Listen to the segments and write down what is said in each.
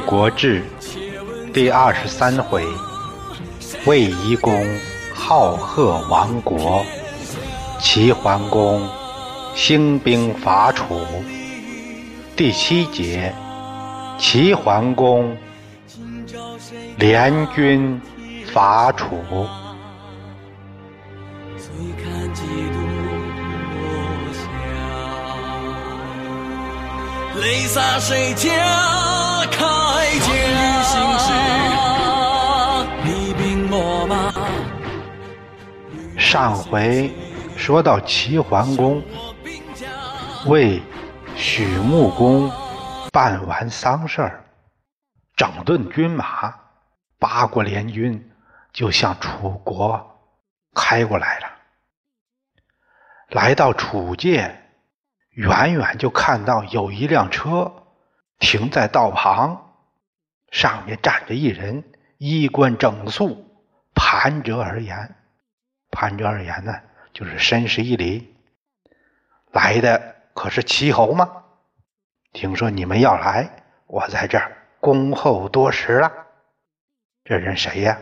《国志》第二十三回：卫懿公好贺亡国，齐桓公兴兵伐楚。第七节：齐桓公联军伐楚。泪洒谁家铠甲？上回说到齐桓公为许穆公办完丧事儿，整顿军马，八国联军就向楚国开过来了。来到楚界。远远就看到有一辆车停在道旁，上面站着一人，衣冠整肃，盘折而言。盘折而言呢，就是深施一礼。来的可是齐侯吗？听说你们要来，我在这儿恭候多时了。这人谁呀？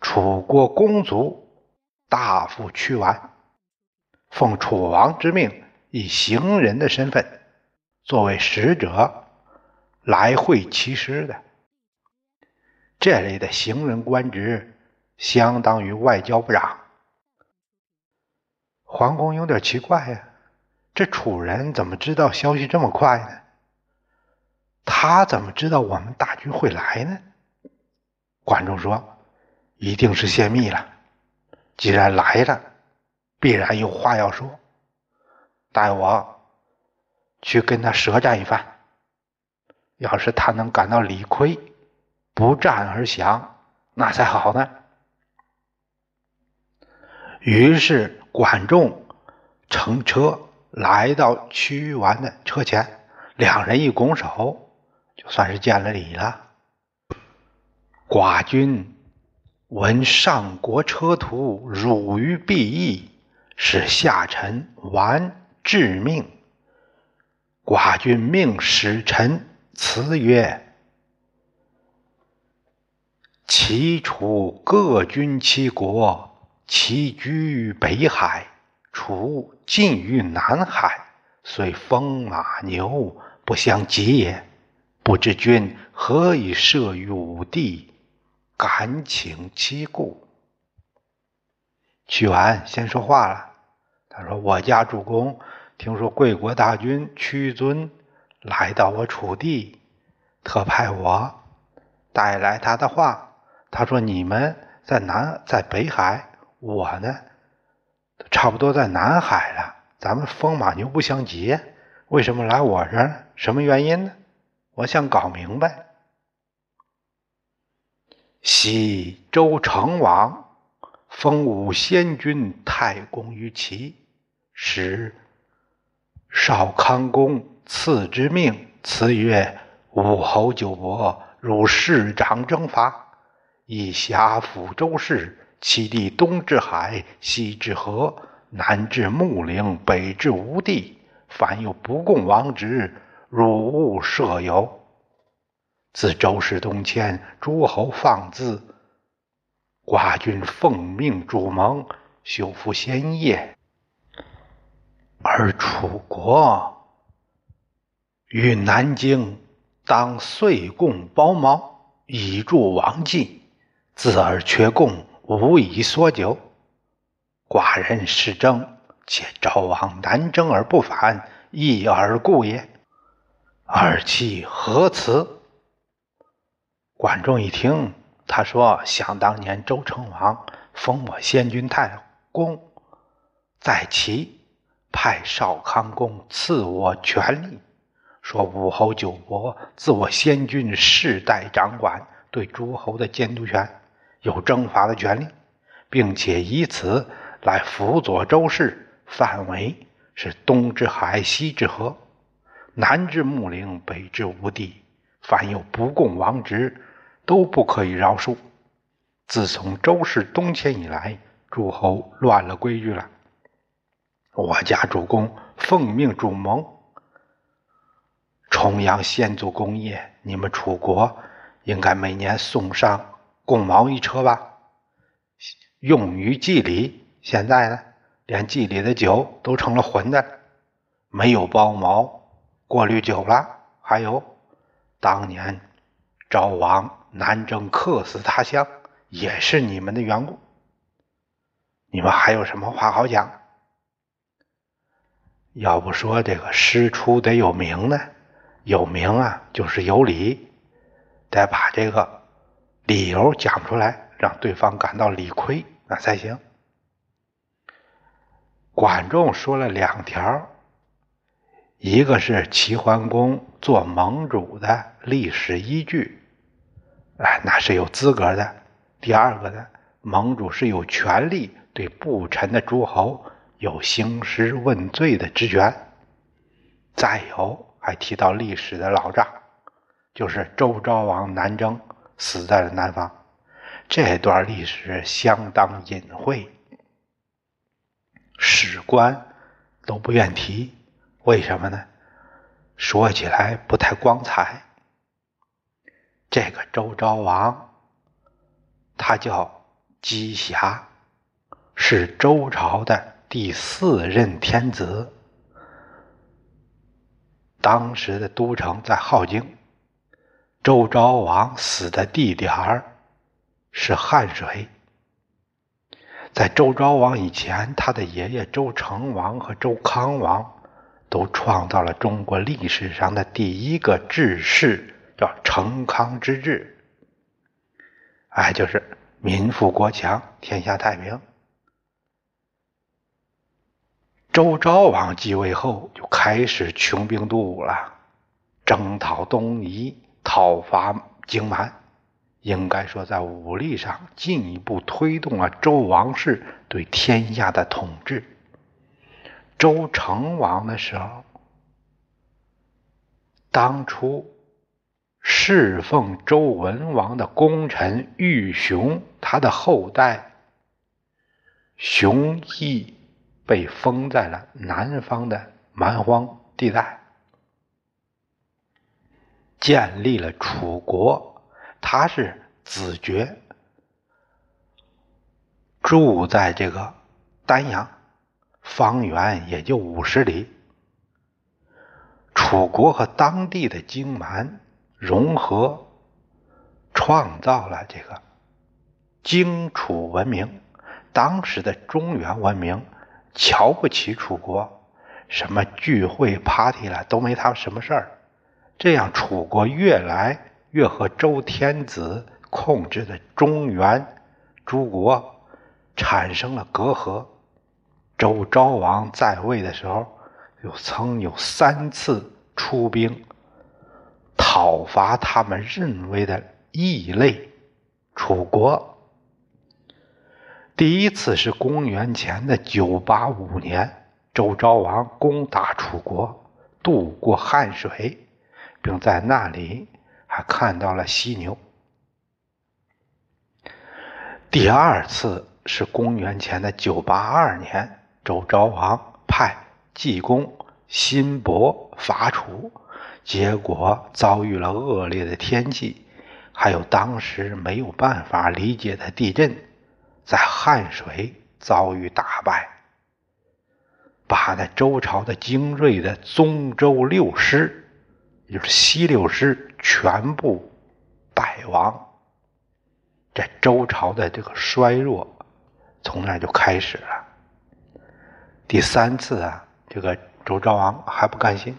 楚国公族大夫屈完，奉楚王之命。以行人的身份，作为使者来会其师的，这类的行人官职，相当于外交部长。皇宫有点奇怪呀，这楚人怎么知道消息这么快呢？他怎么知道我们大军会来呢？管仲说：“一定是泄密了。既然来了，必然有话要说。”带我去跟他舌战一番。要是他能感到理亏，不战而降，那才好呢。于是管仲乘车来到屈完的车前，两人一拱手，就算是见了礼了。寡君闻上国车徒辱于敝邑，使下臣完。致命，寡君命使臣辞曰：“齐楚各军其国，齐居北海，楚近于南海，虽风马牛不相及也。不知君何以设于五地？敢请其故。”屈完先说话了。他说：“我家主公听说贵国大军屈尊来到我楚地，特派我带来他的话。他说：你们在南，在北海，我呢，差不多在南海了。咱们风马牛不相及，为什么来我这儿？什么原因呢？我想搞明白。西周成王封武先君太公于齐。”使少康公赐之命，赐曰：“武侯九伯如市长征伐，以辖抚周氏。其地东至海，西至河，南至穆陵，北至吴地。凡有不共王职，汝勿设有。自周氏东迁，诸侯放恣，寡君奉命主盟，修复先业。”而楚国与南京当岁贡包茅，以助王进，自而缺贡，无以缩久。寡人失征，且昭王南征而不返，亦而故也。二其何辞？管仲一听，他说：“想当年周成王封我先君太公，在齐。”派少康公赐我权力，说武侯九伯自我先君世代掌管，对诸侯的监督权，有征伐的权利，并且以此来辅佐周氏。范围是东至海，西至河，南至穆陵，北至吴地。凡有不共王职，都不可以饶恕。自从周氏东迁以来，诸侯乱了规矩了。我家主公奉命主盟，重阳先祖功业，你们楚国应该每年送上贡毛一车吧，用于祭礼。现在呢，连祭礼的酒都成了混的，没有包毛过滤酒了。还有，当年赵王南征客死他乡，也是你们的缘故。你们还有什么话好讲？要不说这个师出得有名呢？有名啊，就是有理，得把这个理由讲出来，让对方感到理亏，那才行。管仲说了两条，一个是齐桓公做盟主的历史依据，哎，那是有资格的；第二个呢，盟主是有权利对不臣的诸侯有兴师问罪的职权。再有。还提到历史的老账，就是周昭王南征死在了南方，这段历史相当隐晦，史官都不愿提。为什么呢？说起来不太光彩。这个周昭王，他叫姬瑕，是周朝的第四任天子。当时的都城在镐京，周昭王死的地点儿是汉水。在周昭王以前，他的爷爷周成王和周康王都创造了中国历史上的第一个治世，叫成康之治。哎，就是民富国强，天下太平。周昭王继位后，就开始穷兵黩武了，征讨东夷，讨伐荆蛮。应该说，在武力上进一步推动了周王室对天下的统治。周成王的时候，当初侍奉周文王的功臣玉熊，他的后代熊绎。被封在了南方的蛮荒地带，建立了楚国。他是子爵，住在这个丹阳，方圆也就五十里。楚国和当地的荆蛮融合，创造了这个荆楚文明。当时的中原文明。瞧不起楚国，什么聚会 party 了都没他什么事儿。这样，楚国越来越和周天子控制的中原诸国产生了隔阂。周昭王在位的时候，有曾有三次出兵讨伐他们认为的异类楚国。第一次是公元前的九八五年，周昭王攻打楚国，渡过汉水，并在那里还看到了犀牛。第二次是公元前的九八二年，周昭王派济公辛伯伐楚，结果遭遇了恶劣的天气，还有当时没有办法理解的地震。在汉水遭遇大败，把那周朝的精锐的宗周六师，也就是西六师全部败亡。这周朝的这个衰弱从那就开始了。第三次啊，这个周昭王还不甘心，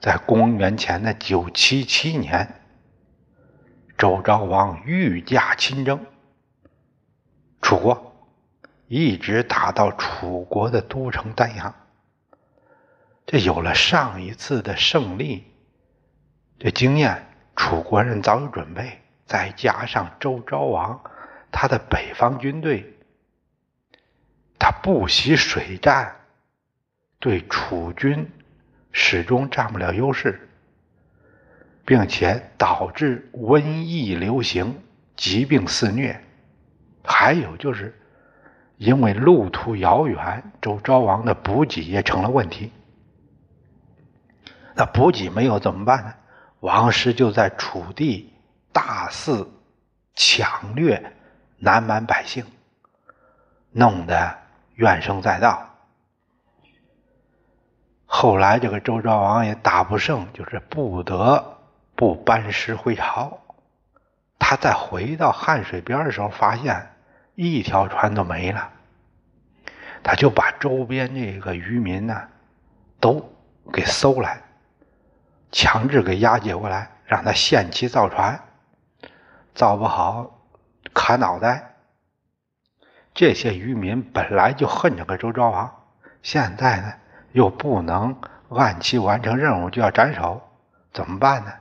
在公元前的九七七年，周昭王御驾亲征。楚国一直打到楚国的都城丹阳，这有了上一次的胜利，这经验，楚国人早有准备。再加上周昭王他的北方军队，他不习水战，对楚军始终占不了优势，并且导致瘟疫流行，疾病肆虐。还有就是，因为路途遥远，周昭王的补给也成了问题。那补给没有怎么办呢？王师就在楚地大肆抢掠南蛮百姓，弄得怨声载道。后来这个周昭王也打不胜，就是不得不班师回朝。他再回到汉水边的时候，发现一条船都没了。他就把周边这个渔民呢，都给搜来，强制给押解过来，让他限期造船，造不好砍脑袋。这些渔民本来就恨这个周昭王，现在呢又不能按期完成任务，就要斩首，怎么办呢？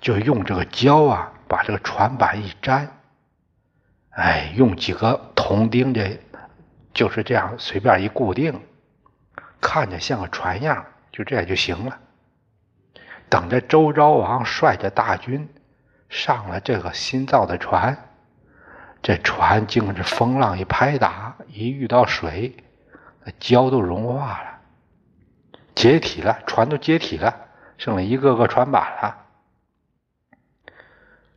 就用这个胶啊，把这个船板一粘，哎，用几个铜钉这。就是这样，随便一固定，看着像个船样，就这样就行了。等着周昭王率着大军上了这个新造的船，这船经着风浪一拍打，一遇到水，那胶都融化了，解体了，船都解体了，剩了一个个船板了。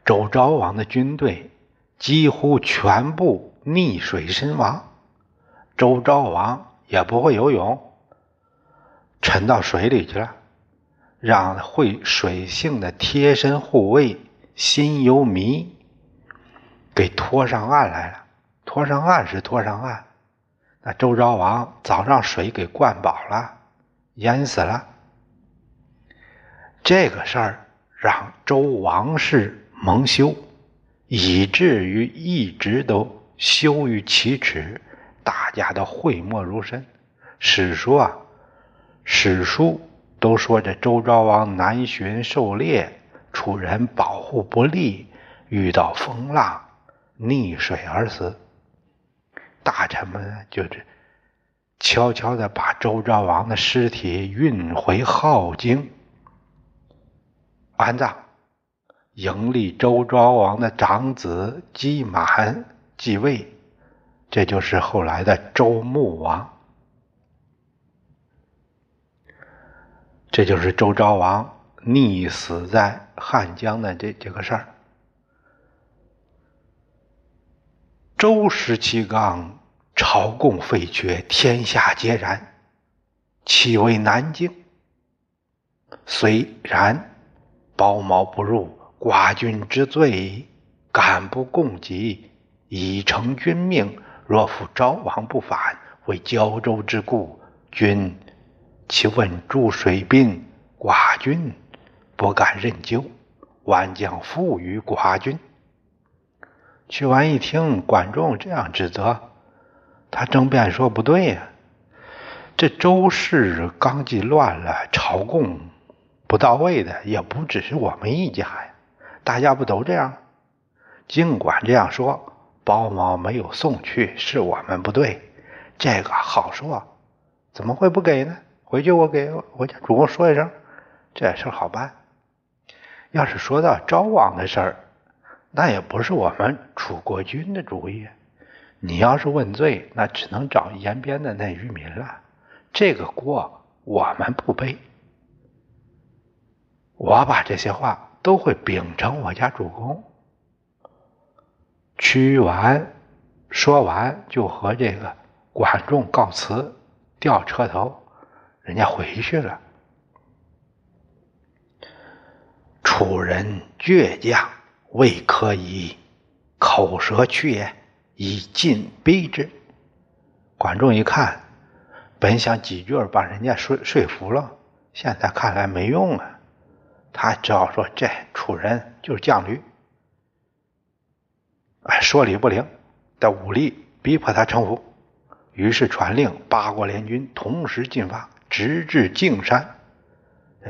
周昭王的军队几乎全部溺水身亡。周昭王也不会游泳，沉到水里去了，让会水性的贴身护卫辛由弥给拖上岸来了。拖上岸是拖上岸，那周昭王早让水给灌饱了，淹死了。这个事儿让周王室蒙羞，以至于一直都羞于启齿。大家都讳莫如深。史书啊，史书都说这周昭王南巡狩猎，楚人保护不力，遇到风浪溺水而死。大臣们就是悄悄的把周昭王的尸体运回镐京安葬，迎立周昭王的长子姬满继位。这就是后来的周穆王，这就是周昭王溺死在汉江的这这个事儿。周时期刚，朝贡废阙，天下皆然，岂为南京？虽然，包毛不入，寡君之罪，敢不共济，以成君命？若复昭王不反，为胶州之故，君其问诸水兵，寡君不敢任咎，万将负于寡君。屈完一听，管仲这样指责，他争辩说不对呀，这周氏纲纪乱了，朝贡不到位的，也不只是我们一家呀，大家不都这样？尽管这样说。包毛没有送去，是我们不对。这个好说，怎么会不给呢？回去我给我家主公说一声，这事好办。要是说到昭王的事儿，那也不是我们楚国君的主意。你要是问罪，那只能找延边的那渔民了。这个锅我们不背。我把这些话都会秉承我家主公。屈完说完，就和这个管仲告辞，掉车头，人家回去了。楚人倔强，未可以口舌去也，以尽卑之。管仲一看，本想几句把人家说说服了，现在看来没用啊。他只好说：“这楚人就是犟驴。”，说理不灵，的武力逼迫他臣服，于是传令八国联军同时进发，直至径山。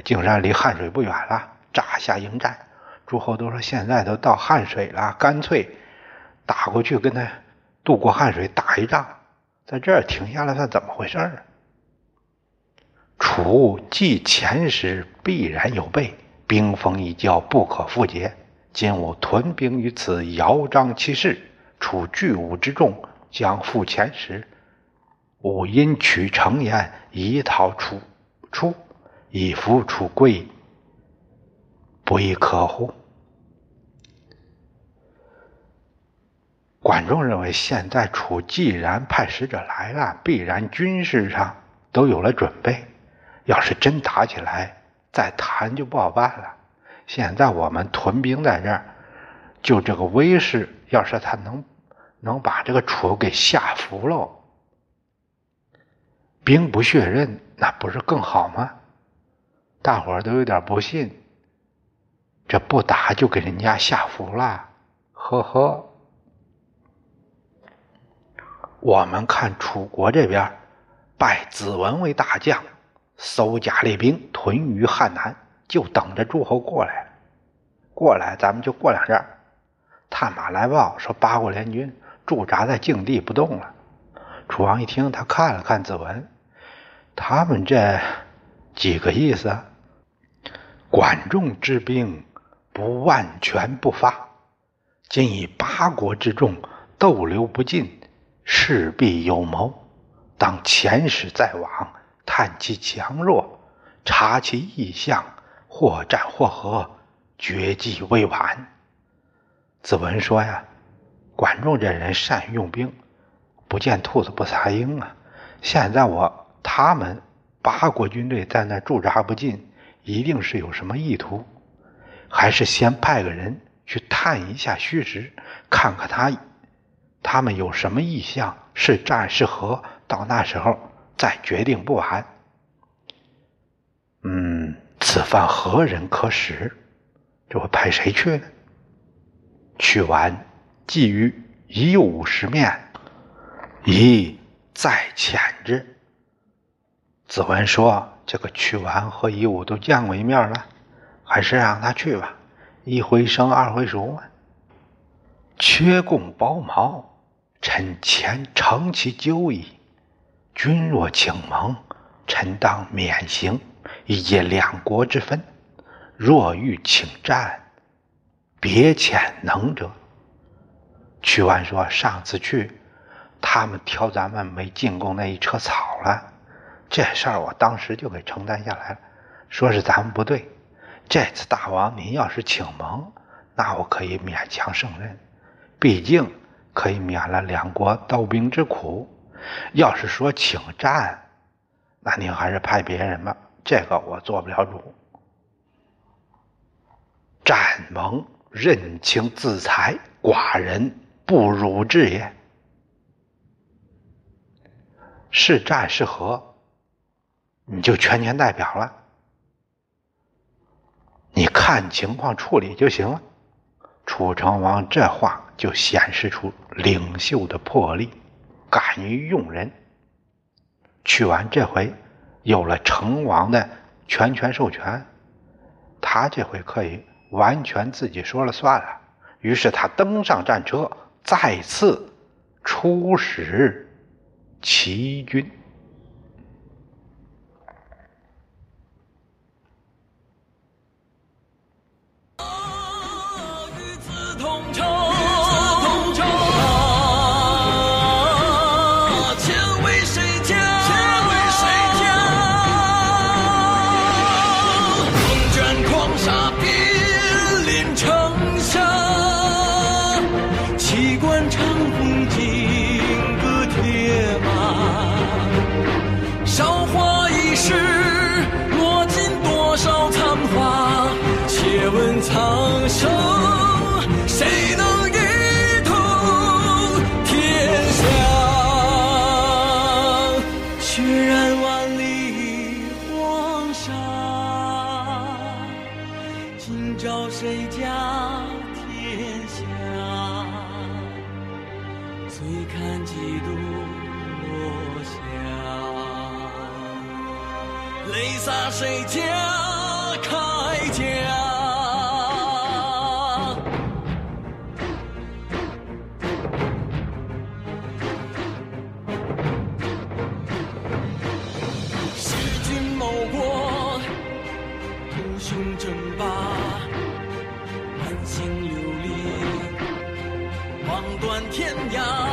径山离汉水不远了，扎下营寨。诸侯都说现在都到汉水了，干脆打过去跟他渡过汉水打一仗，在这儿停下来，算怎么回事儿？楚既前时必然有备，兵锋一交，不可复结。今吾屯兵于此，摇张其势，处巨武之众，将赴前时。吾因取城言，以讨楚出，以服楚贵，不亦可乎？管仲认为，现在楚既然派使者来了，必然军事上都有了准备。要是真打起来，再谈就不好办了。现在我们屯兵在这儿，就这个威势，要是他能能把这个楚给吓服了，兵不血刃，那不是更好吗？大伙儿都有点不信，这不打就给人家吓服了，呵呵。我们看楚国这边，拜子文为大将，搜甲列兵，屯于汉南，就等着诸侯过来。过来，咱们就过两阵。探马来报说，八国联军驻扎在境地不动了。楚王一听，他看了看子文，他们这几个意思：管仲之兵不万全不发，今以八国之众逗留不进。势必有谋，当遣使在往，探其强弱，察其意向，或战或和，绝计未晚。子文说呀，管仲这人善于用兵，不见兔子不撒鹰啊。现在我他们八国军队在那驻扎不进，一定是有什么意图，还是先派个人去探一下虚实，看看他。他们有什么意向？是战是和？到那时候再决定不晚。嗯，此番何人可使？这会派谁去呢？去完，既于以武十面，以再遣之。子文说：“这个屈完和夷吾都见过一面了，还是让他去吧。一回生，二回熟嘛。缺贡包茅。”臣前承其咎矣。君若请盟，臣当免刑，以解两国之分。若欲请战，别遣能者。屈完说：“上次去，他们挑咱们没进贡那一车草了。这事儿我当时就给承担下来了，说是咱们不对。这次大王您要是请盟，那我可以勉强胜任。毕竟……”可以免了两国刀兵之苦。要是说请战，那您还是派别人吧，这个我做不了主。战盟任情自裁，寡人不辱志也。是战是和，你就全权代表了，你看情况处理就行了。楚成王这话。就显示出领袖的魄力，敢于用人。去完这回有了成王的全权授权，他这回可以完全自己说了算了。于是他登上战车，再次出使齐军。你看几度落霞，泪洒谁家铠甲？弑君谋国，图雄争霸，满心流离，望断天涯。